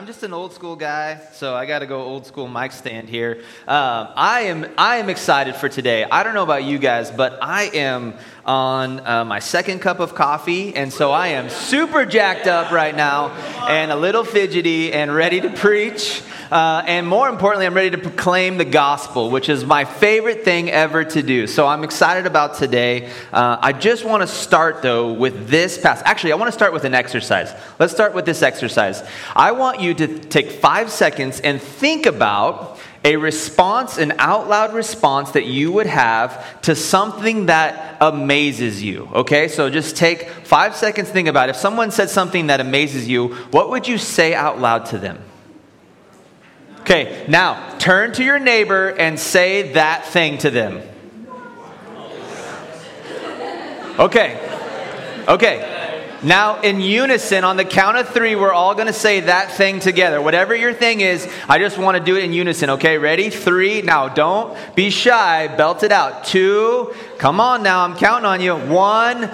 I'm just an old school guy, so I got to go old school mic stand here. Um, I am I am excited for today. I don't know about you guys, but I am on uh, my second cup of coffee, and so I am super jacked up right now, and a little fidgety, and ready to preach. Uh, and more importantly, I'm ready to proclaim the gospel, which is my favorite thing ever to do. So I'm excited about today. Uh, I just want to start, though, with this passage. Actually, I want to start with an exercise. Let's start with this exercise. I want you to take five seconds and think about a response, an out loud response that you would have to something that amazes you. Okay, so just take five seconds, think about it. If someone said something that amazes you, what would you say out loud to them? Okay, now turn to your neighbor and say that thing to them. Okay, okay. Now, in unison, on the count of three, we're all going to say that thing together. Whatever your thing is, I just want to do it in unison. Okay, ready? Three. Now, don't be shy. Belt it out. Two. Come on now. I'm counting on you. One.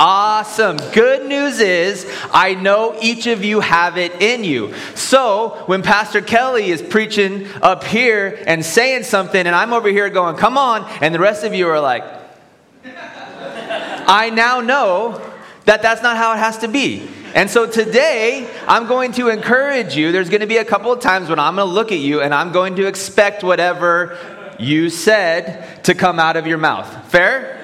Awesome. Good news is, I know each of you have it in you. So, when Pastor Kelly is preaching up here and saying something, and I'm over here going, come on, and the rest of you are like, I now know that that's not how it has to be. And so today, I'm going to encourage you. There's going to be a couple of times when I'm going to look at you and I'm going to expect whatever you said to come out of your mouth. Fair?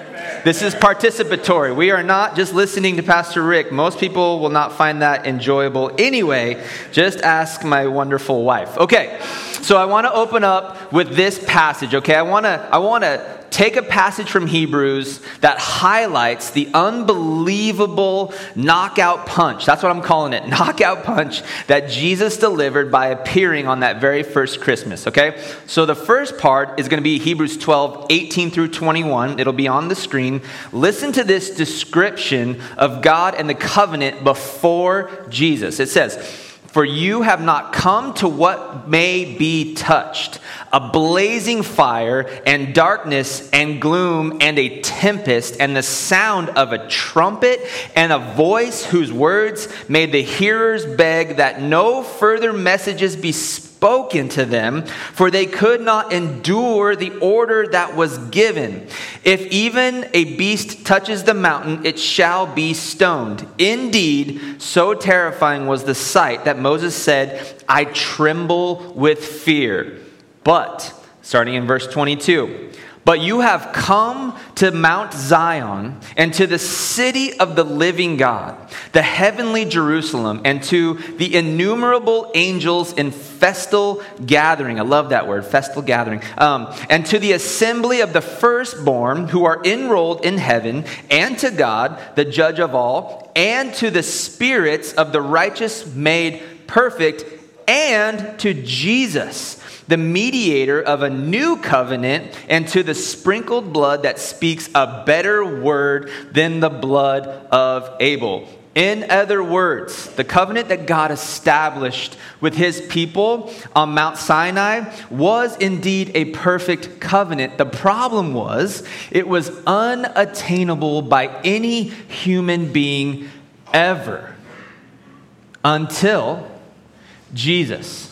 This is participatory. We are not just listening to Pastor Rick. Most people will not find that enjoyable anyway. Just ask my wonderful wife. Okay, so I want to open up with this passage. Okay, I want to I want to take a passage from Hebrews that highlights the unbelievable knockout punch. That's what I'm calling it knockout punch that Jesus delivered by appearing on that very first Christmas. Okay? So the first part is going to be Hebrews 12, 18 through 21. It'll be on the screen. Listen to this description of God and the covenant before Jesus. It says, for you have not come to what may be touched a blazing fire, and darkness, and gloom, and a tempest, and the sound of a trumpet, and a voice whose words made the hearers beg that no further messages be spoken to them, for they could not endure the order that was given. If even a beast touches the mountain, it shall be stoned. Indeed, so terrifying was the sight that Moses said, I tremble with fear. But, starting in verse 22, but you have come to Mount Zion and to the city of the living God, the heavenly Jerusalem, and to the innumerable angels in festal gathering. I love that word, festal gathering. Um, and to the assembly of the firstborn who are enrolled in heaven, and to God, the judge of all, and to the spirits of the righteous made perfect, and to Jesus the mediator of a new covenant, and to the sprinkled blood that speaks a better word than the blood of Abel. In other words, the covenant that God established with his people on Mount Sinai was indeed a perfect covenant. The problem was it was unattainable by any human being ever until Jesus.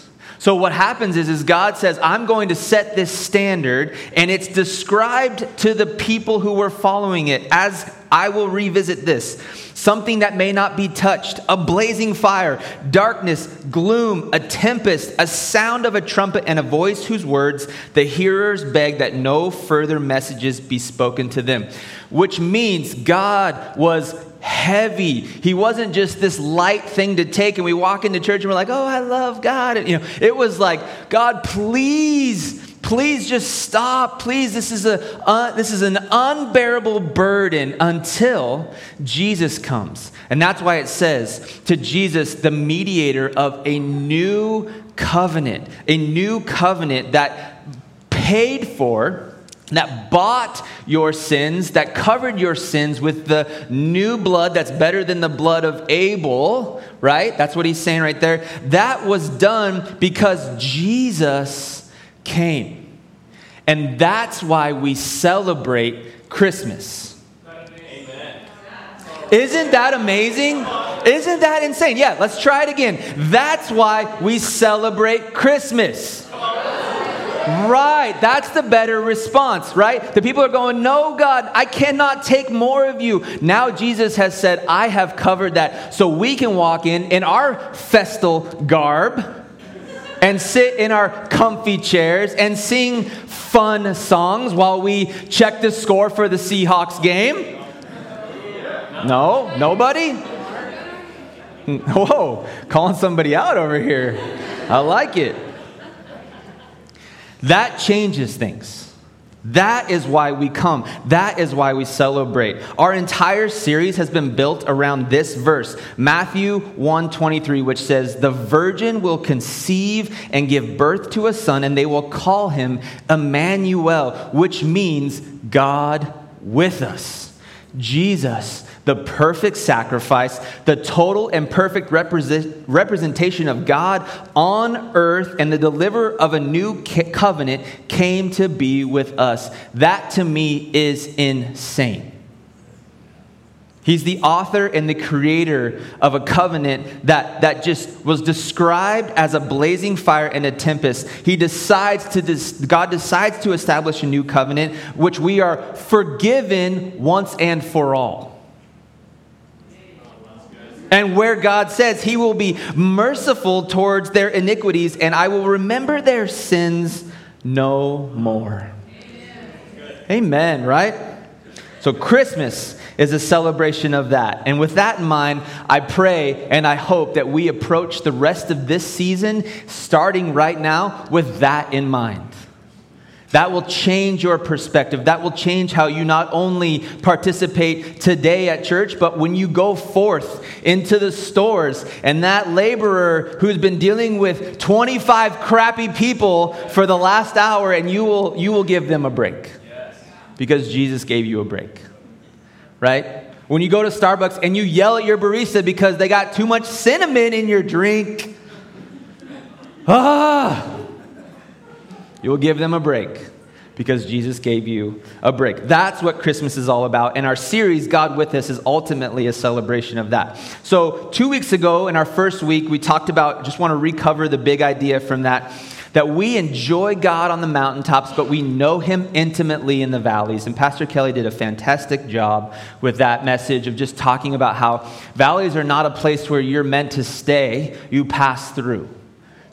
So what happens is, is God says, I'm going to set this standard, and it's described to the people who were following it as I will revisit this. Something that may not be touched, a blazing fire, darkness, gloom, a tempest, a sound of a trumpet, and a voice whose words the hearers beg that no further messages be spoken to them. Which means God was heavy. He wasn't just this light thing to take and we walk into church and we're like, "Oh, I love God." And you know, it was like, "God, please please just stop please this is a uh, this is an unbearable burden until jesus comes and that's why it says to jesus the mediator of a new covenant a new covenant that paid for that bought your sins, that covered your sins with the new blood that's better than the blood of Abel, right? That's what he's saying right there. That was done because Jesus came. And that's why we celebrate Christmas. Isn't that amazing? Isn't that insane? Yeah, let's try it again. That's why we celebrate Christmas. Right, that's the better response, right? The people are going, No, God, I cannot take more of you. Now Jesus has said, I have covered that. So we can walk in in our festal garb and sit in our comfy chairs and sing fun songs while we check the score for the Seahawks game. No, nobody? Whoa, calling somebody out over here. I like it. That changes things. That is why we come. That is why we celebrate. Our entire series has been built around this verse, Matthew 1:23, which says, "The virgin will conceive and give birth to a son, and they will call him Emmanuel, which means God with us." Jesus the perfect sacrifice, the total and perfect represent, representation of God on earth, and the deliverer of a new covenant came to be with us. That to me is insane. He's the author and the creator of a covenant that, that just was described as a blazing fire and a tempest. He decides to, God decides to establish a new covenant, which we are forgiven once and for all and where God says he will be merciful towards their iniquities, and I will remember their sins no more. Amen, Amen right? So, Christmas is a celebration of that. And with that in mind, I pray and I hope that we approach the rest of this season, starting right now, with that in mind. That will change your perspective. That will change how you not only participate today at church, but when you go forth into the stores and that laborer who's been dealing with 25 crappy people for the last hour and you will, you will give them a break because Jesus gave you a break. Right? When you go to Starbucks and you yell at your barista because they got too much cinnamon in your drink. Ah! You will give them a break because Jesus gave you a break. That's what Christmas is all about. And our series, God with Us, is ultimately a celebration of that. So, two weeks ago, in our first week, we talked about, just want to recover the big idea from that, that we enjoy God on the mountaintops, but we know Him intimately in the valleys. And Pastor Kelly did a fantastic job with that message of just talking about how valleys are not a place where you're meant to stay, you pass through.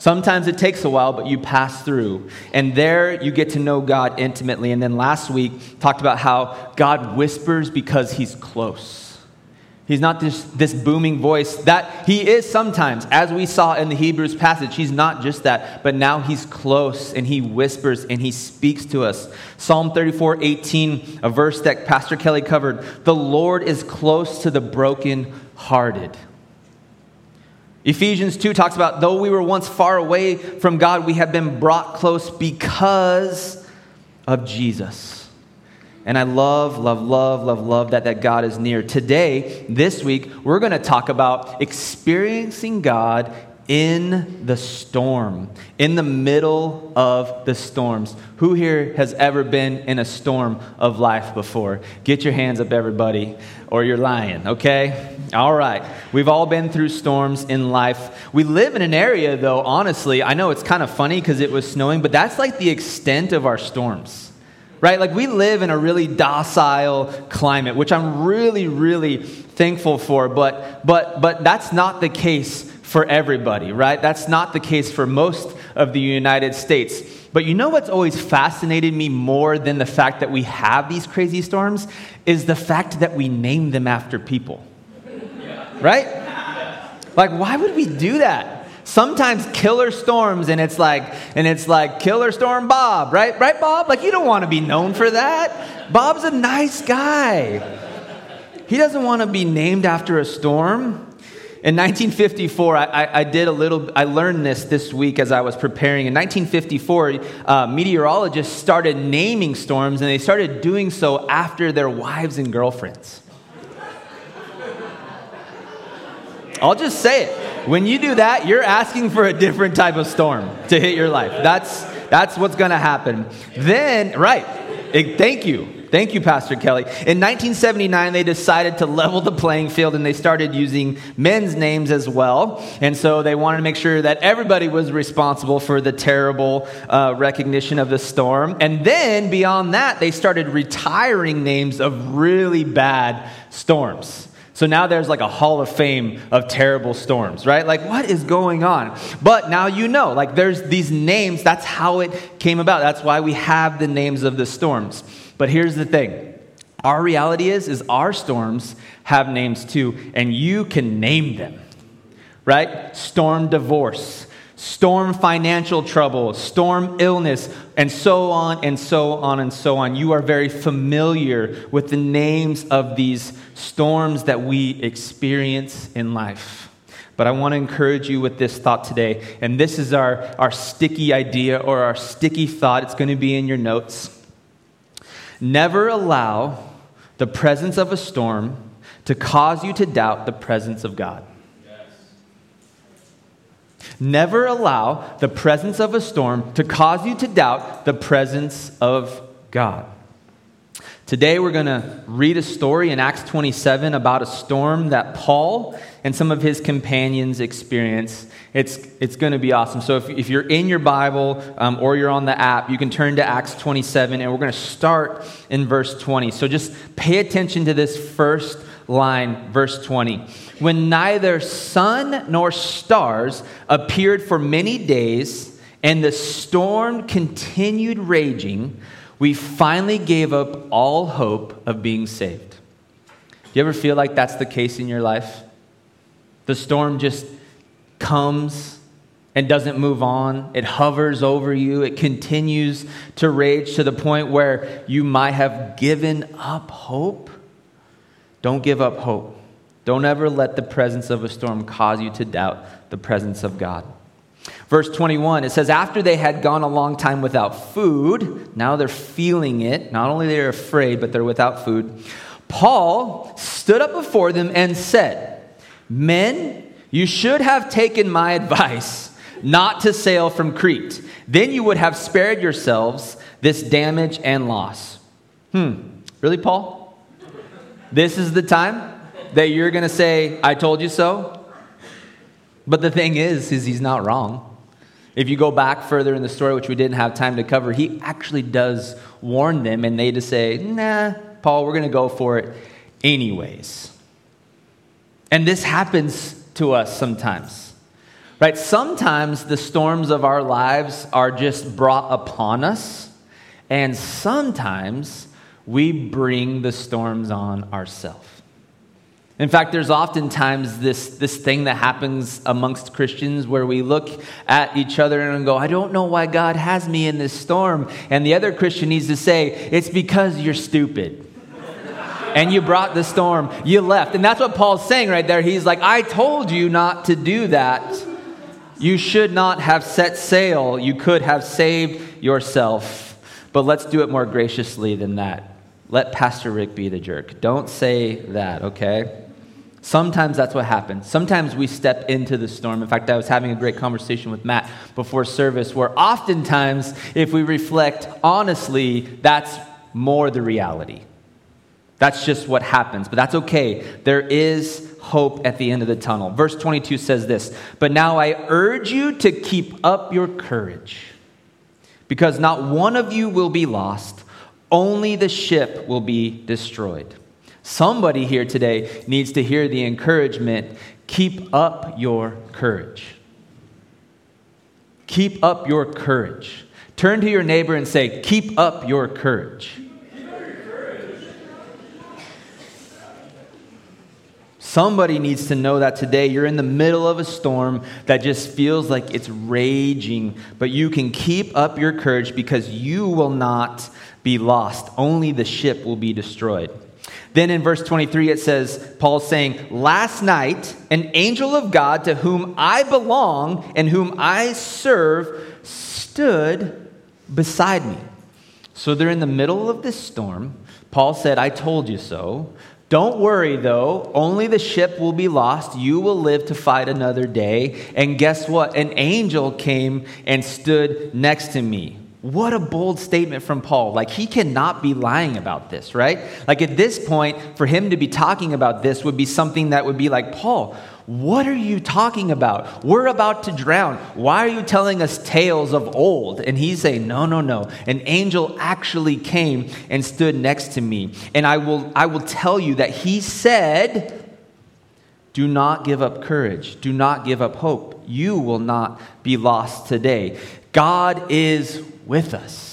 Sometimes it takes a while, but you pass through. And there you get to know God intimately. And then last week, talked about how God whispers because he's close. He's not this, this booming voice that he is sometimes, as we saw in the Hebrews passage. He's not just that, but now he's close and he whispers and he speaks to us. Psalm 34 18, a verse that Pastor Kelly covered The Lord is close to the brokenhearted. Ephesians 2 talks about though we were once far away from God, we have been brought close because of Jesus. And I love, love, love, love, love that, that God is near. Today, this week, we're going to talk about experiencing God in the storm, in the middle of the storms. Who here has ever been in a storm of life before? Get your hands up, everybody, or you're lying, okay? All right. We've all been through storms in life. We live in an area, though, honestly, I know it's kind of funny because it was snowing, but that's like the extent of our storms right? Like we live in a really docile climate, which I'm really, really thankful for. But but but that's not the case for everybody, right? That's not the case for most of the United States. But you know what's always fascinated me more than the fact that we have these crazy storms is the fact that we name them after people. Right? Like why would we do that? Sometimes killer storms and it's like and it's like killer storm Bob, right? Right Bob? Like you don't want to be known for that. Bob's a nice guy. He doesn't want to be named after a storm. In 1954, I, I, did a little, I learned this this week as I was preparing. In 1954, uh, meteorologists started naming storms, and they started doing so after their wives and girlfriends. I'll just say it. When you do that, you're asking for a different type of storm to hit your life. That's, that's what's going to happen. Then, right, it, thank you. Thank you, Pastor Kelly. In 1979, they decided to level the playing field and they started using men's names as well. And so they wanted to make sure that everybody was responsible for the terrible uh, recognition of the storm. And then beyond that, they started retiring names of really bad storms. So now there's like a hall of fame of terrible storms, right? Like, what is going on? But now you know, like, there's these names. That's how it came about. That's why we have the names of the storms. But here's the thing our reality is, is our storms have names too, and you can name them, right? Storm divorce, storm financial trouble, storm illness, and so on and so on and so on. You are very familiar with the names of these storms that we experience in life. But I want to encourage you with this thought today. And this is our, our sticky idea or our sticky thought. It's going to be in your notes. Never allow the presence of a storm to cause you to doubt the presence of God. Never allow the presence of a storm to cause you to doubt the presence of God. Today, we're going to read a story in Acts 27 about a storm that Paul and some of his companions experienced. It's, it's going to be awesome. So, if, if you're in your Bible um, or you're on the app, you can turn to Acts 27, and we're going to start in verse 20. So, just pay attention to this first line, verse 20. When neither sun nor stars appeared for many days, and the storm continued raging, we finally gave up all hope of being saved. Do you ever feel like that's the case in your life? The storm just comes and doesn't move on. It hovers over you. It continues to rage to the point where you might have given up hope. Don't give up hope. Don't ever let the presence of a storm cause you to doubt the presence of God. Verse 21, it says, After they had gone a long time without food, now they're feeling it. Not only they're afraid, but they're without food. Paul stood up before them and said, Men, you should have taken my advice not to sail from Crete. Then you would have spared yourselves this damage and loss. Hmm, really, Paul? This is the time that you're going to say, I told you so? But the thing is, is he's not wrong. If you go back further in the story, which we didn't have time to cover, he actually does warn them, and they just say, Nah, Paul, we're going to go for it anyways. And this happens to us sometimes, right? Sometimes the storms of our lives are just brought upon us, and sometimes we bring the storms on ourselves. In fact, there's oftentimes this, this thing that happens amongst Christians where we look at each other and go, I don't know why God has me in this storm. And the other Christian needs to say, It's because you're stupid. And you brought the storm, you left. And that's what Paul's saying right there. He's like, I told you not to do that. You should not have set sail. You could have saved yourself. But let's do it more graciously than that. Let Pastor Rick be the jerk. Don't say that, okay? Sometimes that's what happens. Sometimes we step into the storm. In fact, I was having a great conversation with Matt before service where oftentimes, if we reflect honestly, that's more the reality. That's just what happens, but that's okay. There is hope at the end of the tunnel. Verse 22 says this But now I urge you to keep up your courage, because not one of you will be lost, only the ship will be destroyed. Somebody here today needs to hear the encouragement keep up your courage. Keep up your courage. Turn to your neighbor and say, Keep up your courage. Somebody needs to know that today you're in the middle of a storm that just feels like it's raging, but you can keep up your courage because you will not be lost. Only the ship will be destroyed. Then in verse 23, it says, Paul's saying, Last night, an angel of God to whom I belong and whom I serve stood beside me. So they're in the middle of this storm. Paul said, I told you so. Don't worry though, only the ship will be lost. You will live to fight another day. And guess what? An angel came and stood next to me. What a bold statement from Paul. Like, he cannot be lying about this, right? Like, at this point, for him to be talking about this would be something that would be like, Paul, what are you talking about? We're about to drown. Why are you telling us tales of old? And he's saying, No, no, no. An angel actually came and stood next to me. And I will, I will tell you that he said, Do not give up courage. Do not give up hope. You will not be lost today. God is with us.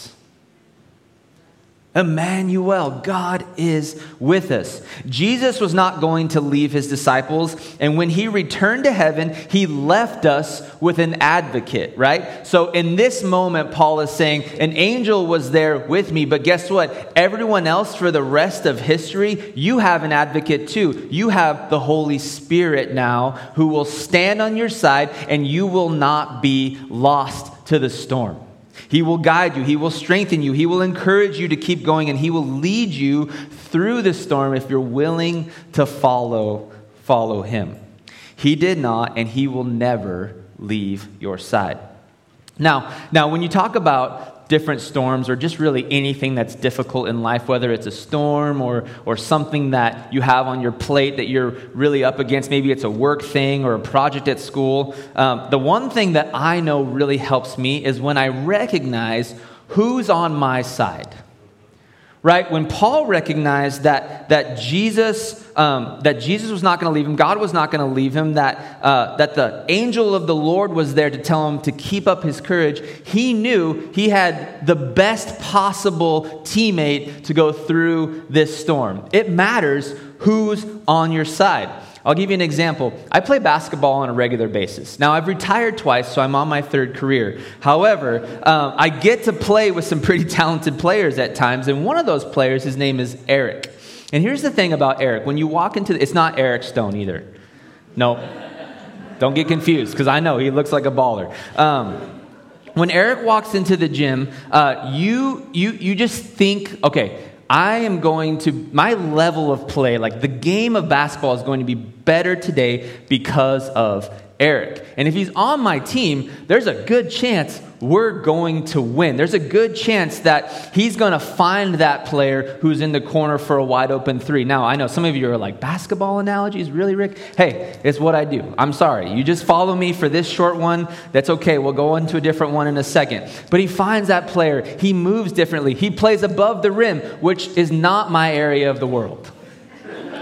Emmanuel, God is with us. Jesus was not going to leave his disciples, and when he returned to heaven, he left us with an advocate, right? So in this moment, Paul is saying, An angel was there with me, but guess what? Everyone else for the rest of history, you have an advocate too. You have the Holy Spirit now who will stand on your side, and you will not be lost to the storm. He will guide you, He will strengthen you, He will encourage you to keep going, and He will lead you through the storm if you're willing to follow, follow Him. He did not, and He will never leave your side. Now, now when you talk about different storms or just really anything that's difficult in life, whether it's a storm or, or something that you have on your plate that you're really up against. Maybe it's a work thing or a project at school. Um, the one thing that I know really helps me is when I recognize who's on my side right? When paul recognized that that jesus um, that jesus was not going to leave him god was not going to leave him that uh, that the angel of the lord was there to tell him to keep up his courage he knew he had the best possible teammate to go through this storm. It matters who's on your side I'll give you an example. I play basketball on a regular basis. Now, I've retired twice, so I'm on my third career. However, um, I get to play with some pretty talented players at times, and one of those players, his name is Eric. And here's the thing about Eric when you walk into the, it's not Eric Stone either. No, don't get confused, because I know he looks like a baller. Um, when Eric walks into the gym, uh, you, you, you just think, okay, I am going to, my level of play, like the game of basketball is going to be better today because of Eric. And if he's on my team, there's a good chance we're going to win. There's a good chance that he's going to find that player who's in the corner for a wide open three. Now, I know some of you are like, basketball analogies? Really, Rick? Hey, it's what I do. I'm sorry. You just follow me for this short one. That's okay. We'll go on to a different one in a second. But he finds that player. He moves differently. He plays above the rim, which is not my area of the world,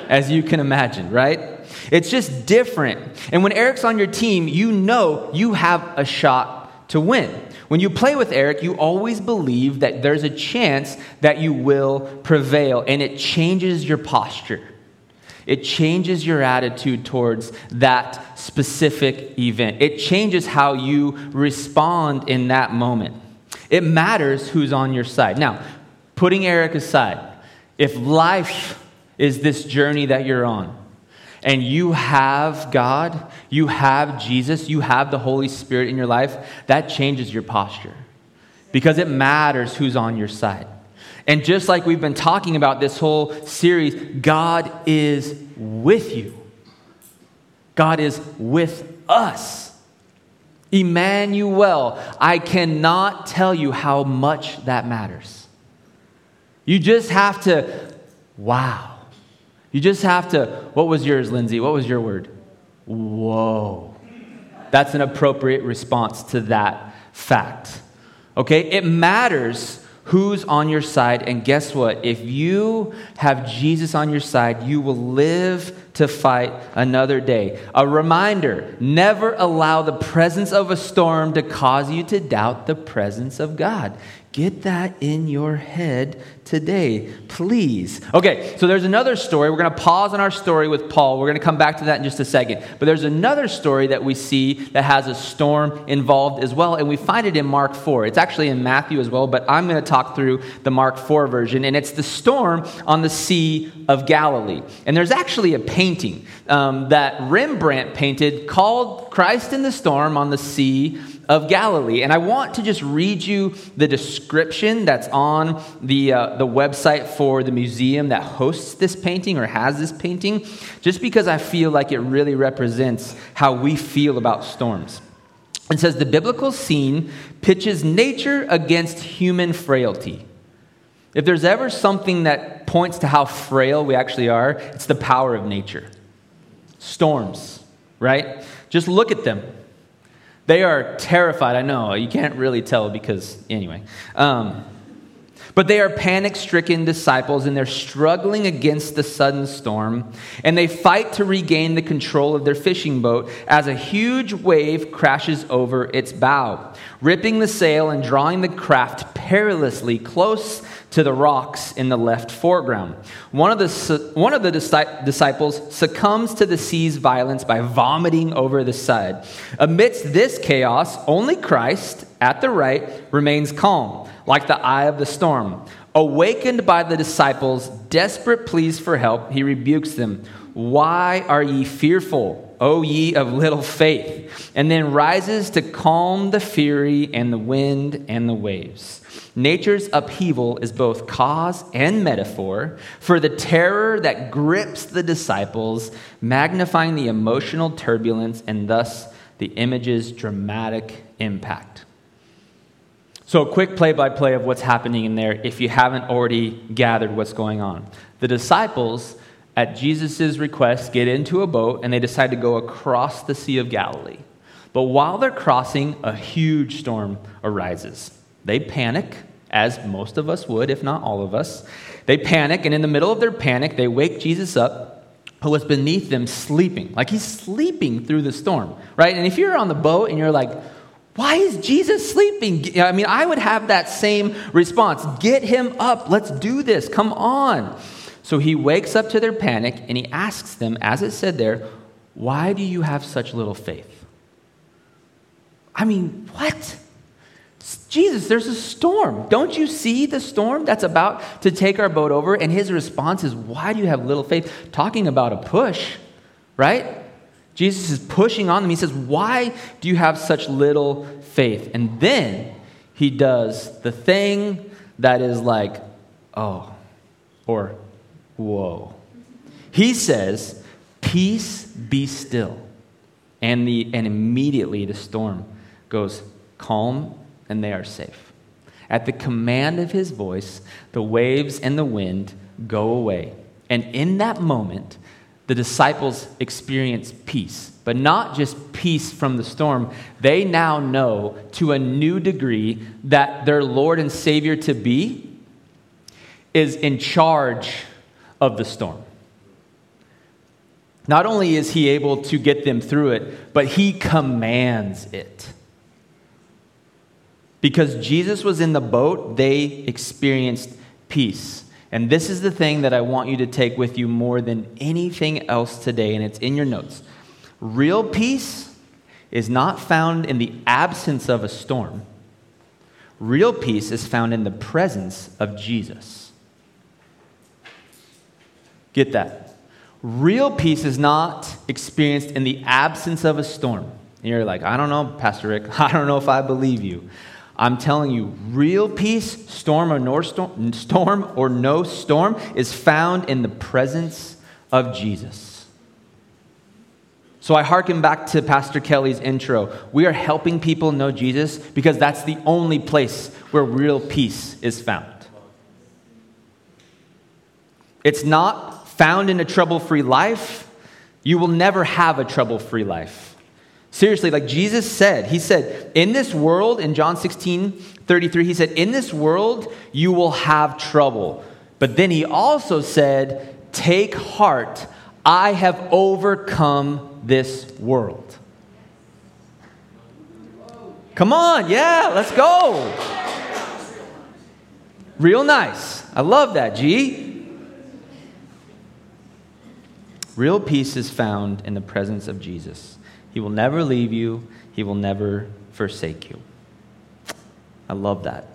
as you can imagine, right? It's just different. And when Eric's on your team, you know you have a shot to win. When you play with Eric, you always believe that there's a chance that you will prevail, and it changes your posture. It changes your attitude towards that specific event. It changes how you respond in that moment. It matters who's on your side. Now, putting Eric aside, if life is this journey that you're on, and you have God, you have Jesus, you have the Holy Spirit in your life, that changes your posture because it matters who's on your side. And just like we've been talking about this whole series, God is with you. God is with us. Emmanuel, I cannot tell you how much that matters. You just have to, wow. You just have to, what was yours, Lindsay? What was your word? Whoa. That's an appropriate response to that fact. Okay? It matters who's on your side. And guess what? If you have Jesus on your side, you will live to fight another day. A reminder never allow the presence of a storm to cause you to doubt the presence of God. Get that in your head today, please. Okay, so there's another story. We're going to pause on our story with Paul. We're going to come back to that in just a second. But there's another story that we see that has a storm involved as well, and we find it in Mark 4. It's actually in Matthew as well, but I'm going to talk through the Mark 4 version, and it's the storm on the Sea of Galilee. And there's actually a painting um, that Rembrandt painted called Christ in the Storm on the Sea of Galilee. And I want to just read you the description that's on the, uh, the website for the museum that hosts this painting or has this painting, just because I feel like it really represents how we feel about storms. It says the biblical scene pitches nature against human frailty. If there's ever something that points to how frail we actually are, it's the power of nature. Storms, right? Just look at them. They are terrified. I know, you can't really tell because, anyway. Um, but they are panic stricken disciples and they're struggling against the sudden storm. And they fight to regain the control of their fishing boat as a huge wave crashes over its bow, ripping the sail and drawing the craft perilously close to the rocks in the left foreground. One of the, one of the disciples succumbs to the sea's violence by vomiting over the side. Amidst this chaos, only Christ, at the right, remains calm like the eye of the storm. Awakened by the disciples' desperate pleas for help, he rebukes them. Why are ye fearful, O ye of little faith? And then rises to calm the fury and the wind and the waves. Nature's upheaval is both cause and metaphor for the terror that grips the disciples, magnifying the emotional turbulence and thus the image's dramatic impact. So, a quick play by play of what's happening in there if you haven't already gathered what's going on. The disciples, at Jesus' request, get into a boat and they decide to go across the Sea of Galilee. But while they're crossing, a huge storm arises. They panic, as most of us would, if not all of us. They panic, and in the middle of their panic, they wake Jesus up, who was beneath them sleeping. Like he's sleeping through the storm, right? And if you're on the boat and you're like, why is Jesus sleeping? I mean, I would have that same response. Get him up. Let's do this. Come on. So he wakes up to their panic and he asks them, as it said there, Why do you have such little faith? I mean, what? Jesus, there's a storm. Don't you see the storm that's about to take our boat over? And his response is, Why do you have little faith? Talking about a push, right? Jesus is pushing on them. He says, Why do you have such little faith? And then he does the thing that is like, Oh, or whoa. He says, Peace be still. And, the, and immediately the storm goes calm and they are safe. At the command of his voice, the waves and the wind go away. And in that moment, the disciples experience peace, but not just peace from the storm. They now know to a new degree that their Lord and Savior to be is in charge of the storm. Not only is he able to get them through it, but he commands it. Because Jesus was in the boat, they experienced peace. And this is the thing that I want you to take with you more than anything else today, and it's in your notes. Real peace is not found in the absence of a storm, real peace is found in the presence of Jesus. Get that. Real peace is not experienced in the absence of a storm. And you're like, I don't know, Pastor Rick. I don't know if I believe you. I'm telling you, real peace, storm or no storm, storm or no storm, is found in the presence of Jesus. So I hearken back to Pastor Kelly's intro. We are helping people know Jesus because that's the only place where real peace is found. It's not found in a trouble free life. You will never have a trouble free life. Seriously, like Jesus said, He said, in this world, in John 16 33, He said, in this world you will have trouble. But then He also said, take heart, I have overcome this world. Come on, yeah, let's go. Real nice. I love that, G. Real peace is found in the presence of Jesus. He will never leave you, He will never forsake you. I love that.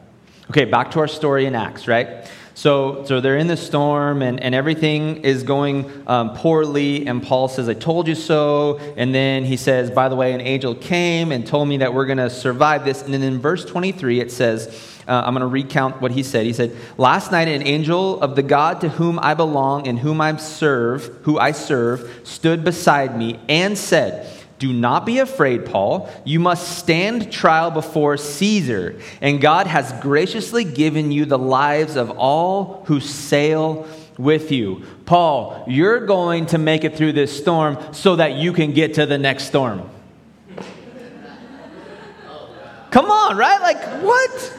Okay, back to our story in Acts, right? So, so they're in the storm and, and everything is going um, poorly. And Paul says, I told you so. And then he says, By the way, an angel came and told me that we're going to survive this. And then in verse 23, it says, uh, I'm going to recount what he said. He said, Last night, an angel of the God to whom I belong and whom I serve, who I serve, stood beside me and said, Do not be afraid, Paul. You must stand trial before Caesar, and God has graciously given you the lives of all who sail with you. Paul, you're going to make it through this storm so that you can get to the next storm. Come on, right? Like, what?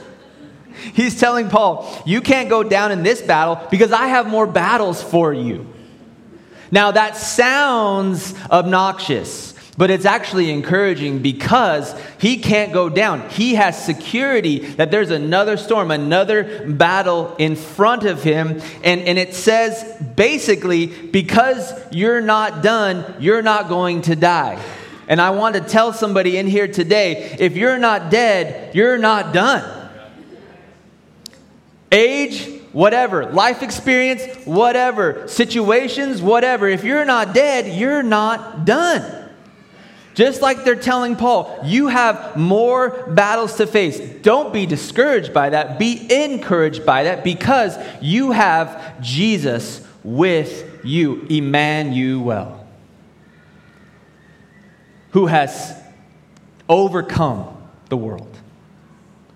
He's telling Paul, You can't go down in this battle because I have more battles for you. Now, that sounds obnoxious, but it's actually encouraging because he can't go down. He has security that there's another storm, another battle in front of him. And, and it says basically, because you're not done, you're not going to die. And I want to tell somebody in here today if you're not dead, you're not done. Age, whatever. Life experience, whatever. Situations, whatever. If you're not dead, you're not done. Just like they're telling Paul, you have more battles to face. Don't be discouraged by that. Be encouraged by that because you have Jesus with you, Emmanuel, who has overcome the world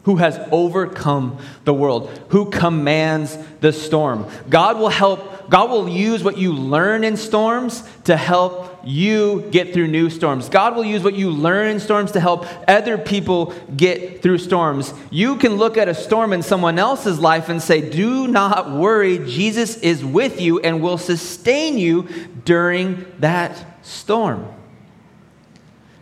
who has overcome the world, who commands the storm. God will help, God will use what you learn in storms to help you get through new storms. God will use what you learn in storms to help other people get through storms. You can look at a storm in someone else's life and say, Do not worry, Jesus is with you and will sustain you during that storm.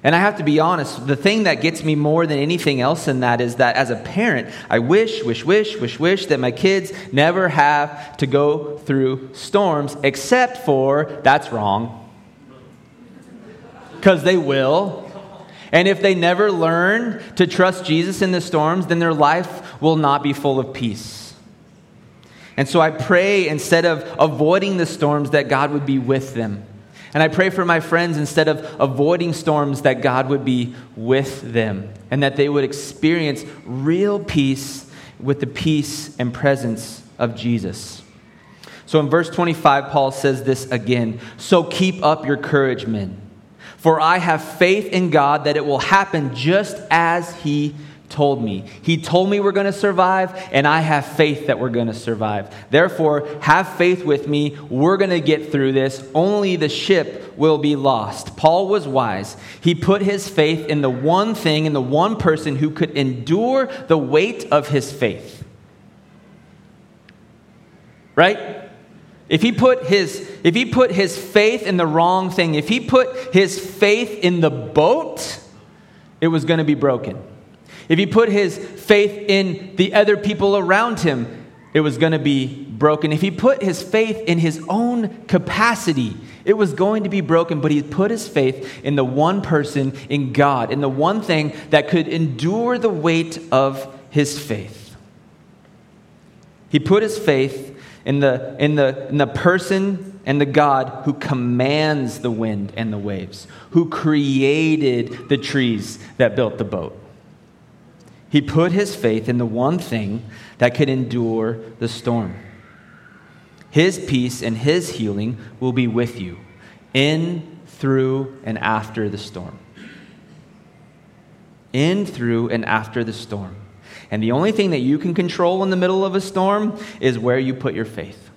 And I have to be honest, the thing that gets me more than anything else in that is that as a parent, I wish, wish, wish, wish, wish that my kids never have to go through storms, except for that's wrong. Because they will. And if they never learn to trust Jesus in the storms, then their life will not be full of peace. And so I pray instead of avoiding the storms that God would be with them and I pray for my friends, instead of avoiding storms, that God would be with them and that they would experience real peace with the peace and presence of Jesus. So in verse 25, Paul says this again So keep up your courage, men, for I have faith in God that it will happen just as he told me. He told me we're going to survive, and I have faith that we're going to survive. Therefore, have faith with me. We're going to get through this. Only the ship will be lost. Paul was wise. He put his faith in the one thing, in the one person who could endure the weight of his faith. Right? If he put his if he put his faith in the wrong thing, if he put his faith in the boat, it was going to be broken. If he put his faith in the other people around him, it was going to be broken. If he put his faith in his own capacity, it was going to be broken. But he put his faith in the one person, in God, in the one thing that could endure the weight of his faith. He put his faith in the, in the, in the person and the God who commands the wind and the waves, who created the trees that built the boat. He put his faith in the one thing that could endure the storm. His peace and his healing will be with you in, through, and after the storm. In, through, and after the storm. And the only thing that you can control in the middle of a storm is where you put your faith,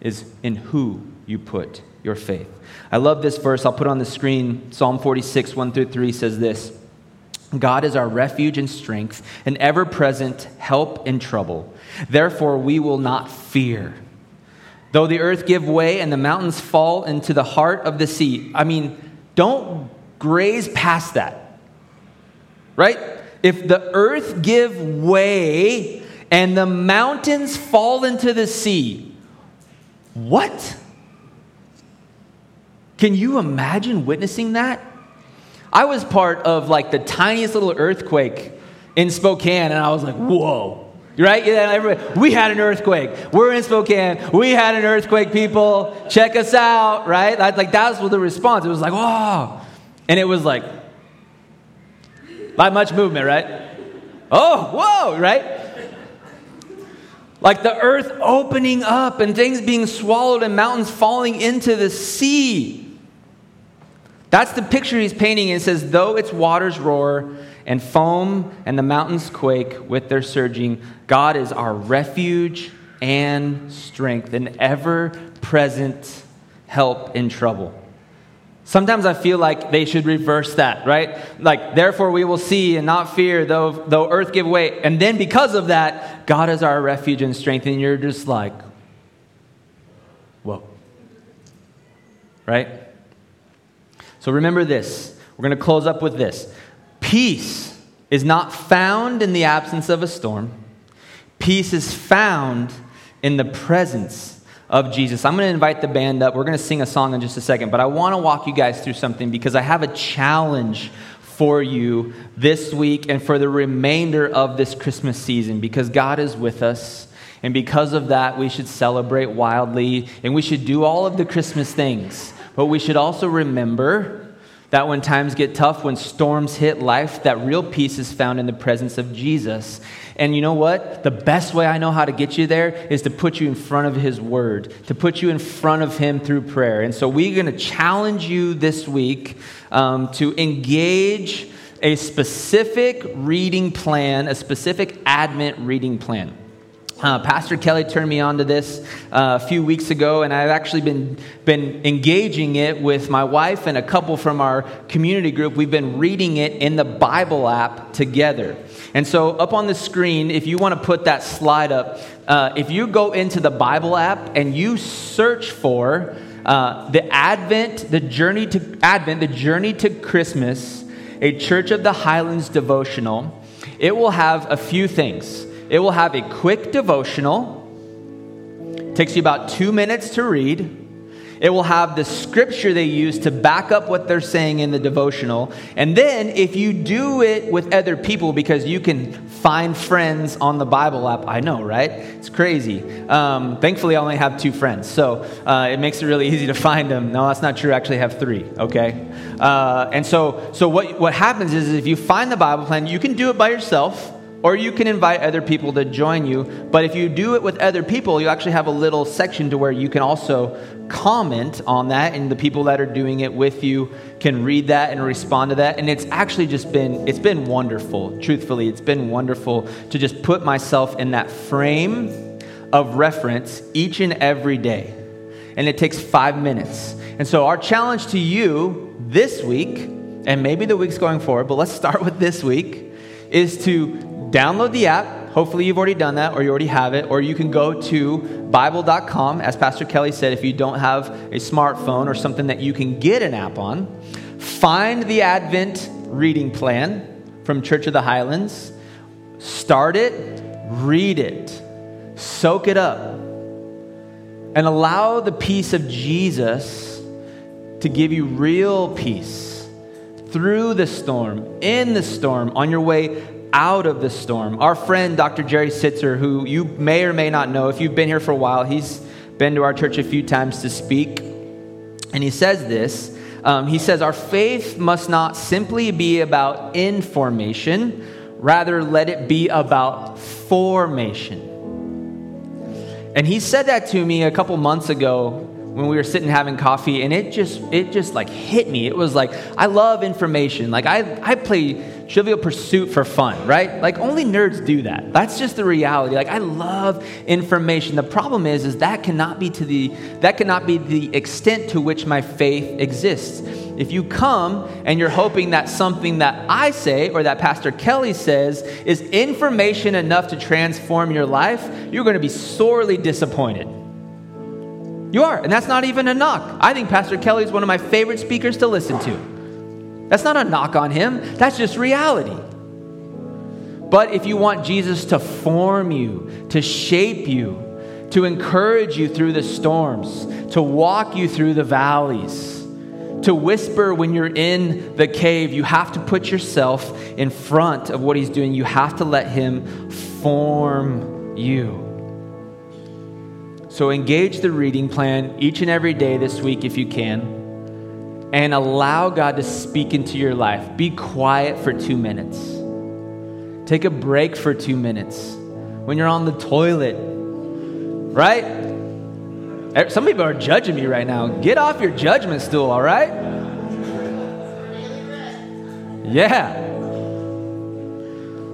is in who you put your faith. I love this verse. I'll put on the screen. Psalm 46, 1 through 3 says this. God is our refuge and strength, an ever present help in trouble. Therefore, we will not fear. Though the earth give way and the mountains fall into the heart of the sea. I mean, don't graze past that. Right? If the earth give way and the mountains fall into the sea, what? Can you imagine witnessing that? I was part of like the tiniest little earthquake in Spokane, and I was like, whoa. Right? Yeah, we had an earthquake. We're in Spokane. We had an earthquake, people. Check us out, right? Like that was the response. It was like, whoa. And it was like, not much movement, right? Oh, whoa, right? Like the earth opening up and things being swallowed and mountains falling into the sea. That's the picture he's painting. It says, though its waters roar and foam and the mountains quake with their surging, God is our refuge and strength, an ever present help in trouble. Sometimes I feel like they should reverse that, right? Like, therefore we will see and not fear, though, though earth give way. And then because of that, God is our refuge and strength. And you're just like, whoa. Right? So remember this. We're going to close up with this. Peace is not found in the absence of a storm, peace is found in the presence of Jesus. I'm going to invite the band up. We're going to sing a song in just a second, but I want to walk you guys through something because I have a challenge for you this week and for the remainder of this Christmas season because God is with us. And because of that, we should celebrate wildly and we should do all of the Christmas things. But we should also remember that when times get tough, when storms hit life, that real peace is found in the presence of Jesus. And you know what? The best way I know how to get you there is to put you in front of His Word, to put you in front of Him through prayer. And so we're going to challenge you this week um, to engage a specific reading plan, a specific Advent reading plan. Uh, Pastor Kelly turned me on to this uh, a few weeks ago, and I've actually been, been engaging it with my wife and a couple from our community group. We've been reading it in the Bible app together. And so, up on the screen, if you want to put that slide up, uh, if you go into the Bible app and you search for uh, the Advent, the journey to Advent, the journey to Christmas, a Church of the Highlands devotional, it will have a few things. It will have a quick devotional. Takes you about two minutes to read. It will have the scripture they use to back up what they're saying in the devotional. And then, if you do it with other people, because you can find friends on the Bible app, I know, right? It's crazy. Um, thankfully, I only have two friends, so uh, it makes it really easy to find them. No, that's not true. I actually have three, okay? Uh, and so, so what, what happens is, is if you find the Bible plan, you can do it by yourself or you can invite other people to join you. But if you do it with other people, you actually have a little section to where you can also comment on that, and the people that are doing it with you can read that and respond to that. And it's actually just been it's been wonderful. Truthfully, it's been wonderful to just put myself in that frame of reference each and every day. And it takes five minutes. And so our challenge to you this week, and maybe the weeks going forward, but let's start with this week, is to download the app. Hopefully, you've already done that or you already have it. Or you can go to Bible.com. As Pastor Kelly said, if you don't have a smartphone or something that you can get an app on, find the Advent reading plan from Church of the Highlands. Start it, read it, soak it up, and allow the peace of Jesus to give you real peace through the storm, in the storm, on your way out of the storm. Our friend, Dr. Jerry Sittser, who you may or may not know, if you've been here for a while, he's been to our church a few times to speak. And he says this um, He says, Our faith must not simply be about information, rather, let it be about formation. And he said that to me a couple months ago when we were sitting having coffee and it just it just like hit me it was like i love information like i i play trivial pursuit for fun right? Like only nerds do that. That's just the reality. Like i love information. The problem is is that cannot be to the that cannot be the extent to which my faith exists. If you come and you're hoping that something that i say or that pastor kelly says is information enough to transform your life you're going to be sorely disappointed. You are, and that's not even a knock. I think Pastor Kelly is one of my favorite speakers to listen to. That's not a knock on him, that's just reality. But if you want Jesus to form you, to shape you, to encourage you through the storms, to walk you through the valleys, to whisper when you're in the cave, you have to put yourself in front of what he's doing. You have to let him form you. So engage the reading plan each and every day this week if you can, and allow God to speak into your life. Be quiet for two minutes. Take a break for two minutes when you're on the toilet, right? Er, some people are judging me right now. Get off your judgment stool, all right? Yeah.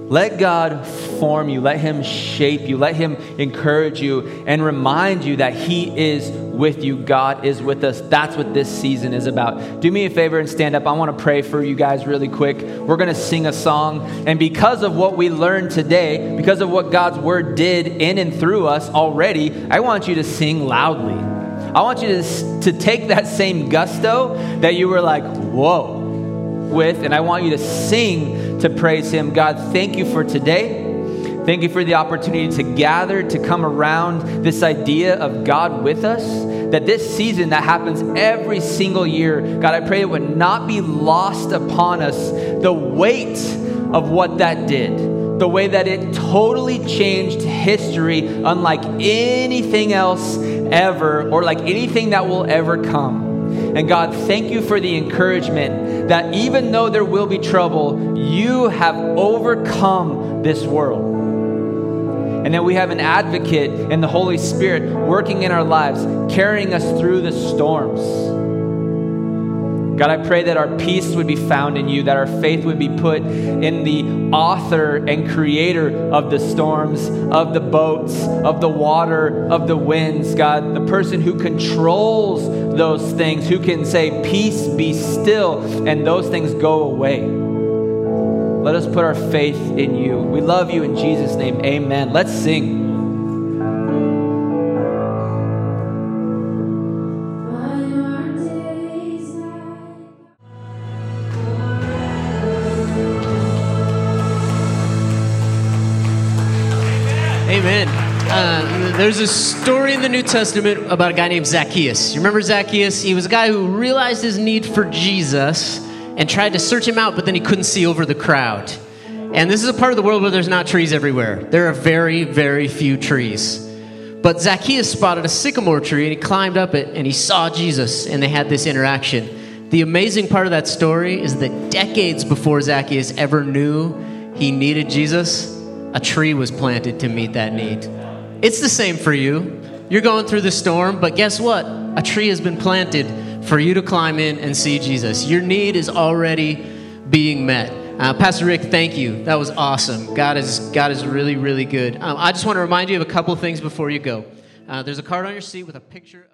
Let God form you. Let Him shape you. Let Him encourage you and remind you that He is with you. God is with us. That's what this season is about. Do me a favor and stand up. I want to pray for you guys really quick. We're going to sing a song. And because of what we learned today, because of what God's word did in and through us already, I want you to sing loudly. I want you to, to take that same gusto that you were like, whoa, with, and I want you to sing to praise Him. God, thank you for today. Thank you for the opportunity to gather, to come around this idea of God with us. That this season that happens every single year, God, I pray it would not be lost upon us the weight of what that did, the way that it totally changed history, unlike anything else ever, or like anything that will ever come. And God, thank you for the encouragement that even though there will be trouble, you have overcome this world. And that we have an advocate in the Holy Spirit working in our lives, carrying us through the storms. God, I pray that our peace would be found in you, that our faith would be put in the author and creator of the storms, of the boats, of the water, of the winds. God, the person who controls those things, who can say, Peace, be still, and those things go away. Let us put our faith in you. We love you in Jesus' name. Amen. Let's sing. There's a story in the New Testament about a guy named Zacchaeus. You remember Zacchaeus? He was a guy who realized his need for Jesus and tried to search him out, but then he couldn't see over the crowd. And this is a part of the world where there's not trees everywhere. There are very, very few trees. But Zacchaeus spotted a sycamore tree and he climbed up it and he saw Jesus and they had this interaction. The amazing part of that story is that decades before Zacchaeus ever knew he needed Jesus, a tree was planted to meet that need. It's the same for you. You're going through the storm, but guess what? A tree has been planted for you to climb in and see Jesus. Your need is already being met. Uh, Pastor Rick, thank you. That was awesome. God is God is really really good. Um, I just want to remind you of a couple things before you go. Uh, there's a card on your seat with a picture.